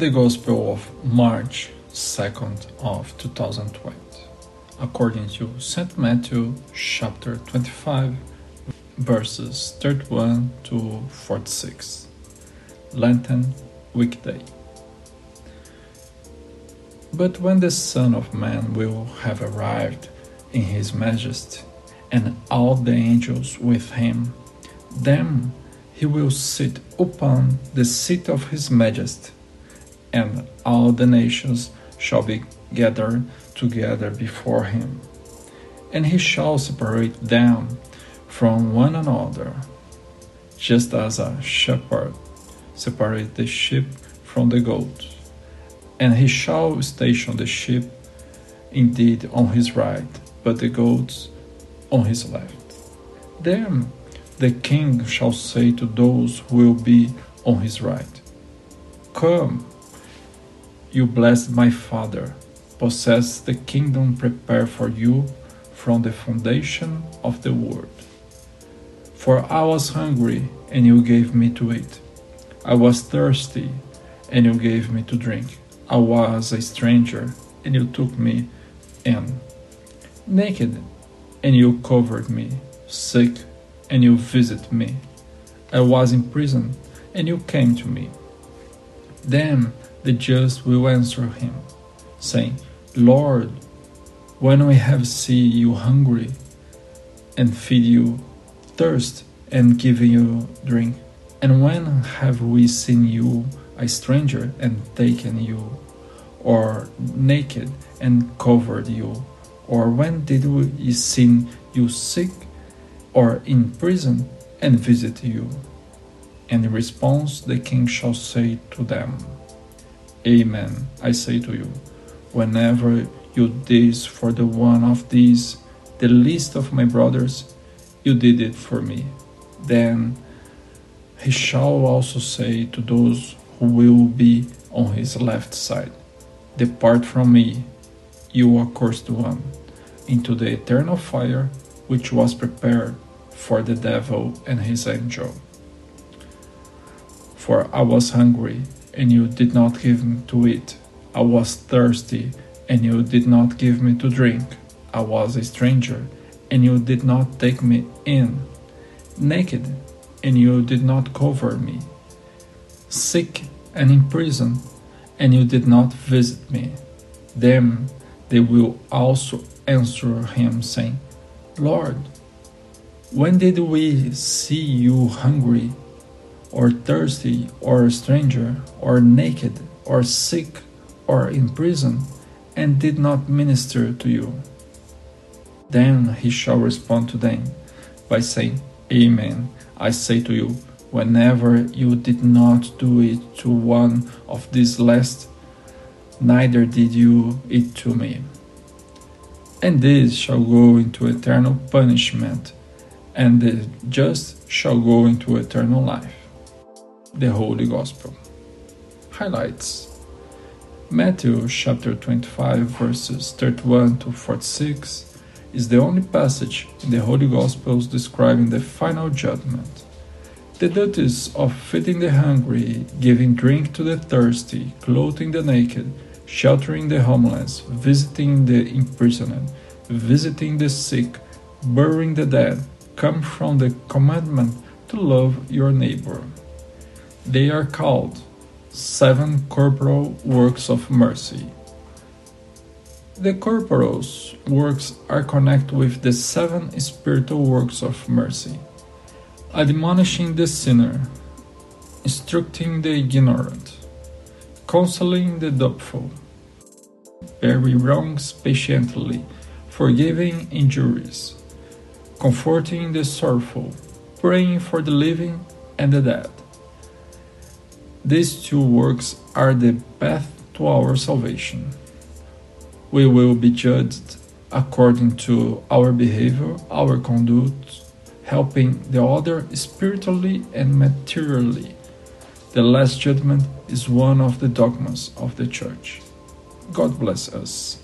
the Gospel of March 2nd of 2020, according to St. Matthew chapter 25, verses 31 to 46. Lenten weekday. But when the Son of Man will have arrived in his majesty, and all the angels with him, then he will sit upon the seat of his majesty, and all the nations shall be gathered together before him. And he shall separate them from one another, just as a shepherd separates the sheep from the goats and he shall station the sheep indeed on his right, but the goats on his left. Then the king shall say to those who will be on his right, Come, you blessed my father, possess the kingdom prepared for you from the foundation of the world. For I was hungry, and you gave me to eat. I was thirsty, and you gave me to drink. I was a stranger, and you took me in. Naked, and you covered me. Sick, and you visited me. I was in prison, and you came to me. Then the just will answer him, saying, Lord, when we have seen you hungry, and feed you thirst, and given you drink, and when have we seen you a stranger and taken you, or naked and covered you? Or when did we see you sick or in prison and visit you? And in response, the king shall say to them, Amen, I say to you, whenever you did this for the one of these, the least of my brothers, you did it for me. Then he shall also say to those who will be on his left side. Depart from me, you accursed one, into the eternal fire which was prepared for the devil and his angel. For I was hungry, and you did not give me to eat. I was thirsty, and you did not give me to drink. I was a stranger, and you did not take me in. Naked, and you did not cover me sick and in prison, and you did not visit me. Then they will also answer him, saying, Lord, when did we see you hungry, or thirsty, or a stranger, or naked, or sick, or in prison, and did not minister to you? Then he shall respond to them by saying, Amen. I say to you, whenever you did not do it to one of these last, neither did you it to me. And these shall go into eternal punishment, and the just shall go into eternal life. The Holy Gospel. Highlights Matthew chapter 25, verses 31 to 46 is the only passage in the Holy Gospels describing the final judgment. The duties of feeding the hungry, giving drink to the thirsty, clothing the naked, sheltering the homeless, visiting the imprisoned, visiting the sick, burying the dead, come from the commandment to love your neighbor. They are called seven corporal works of mercy. The corporal works are connected with the seven spiritual works of mercy admonishing the sinner, instructing the ignorant, counseling the doubtful, bearing wrongs patiently, forgiving injuries, comforting the sorrowful, praying for the living and the dead. These two works are the path to our salvation. We will be judged according to our behavior, our conduct, helping the other spiritually and materially. The Last Judgment is one of the dogmas of the Church. God bless us.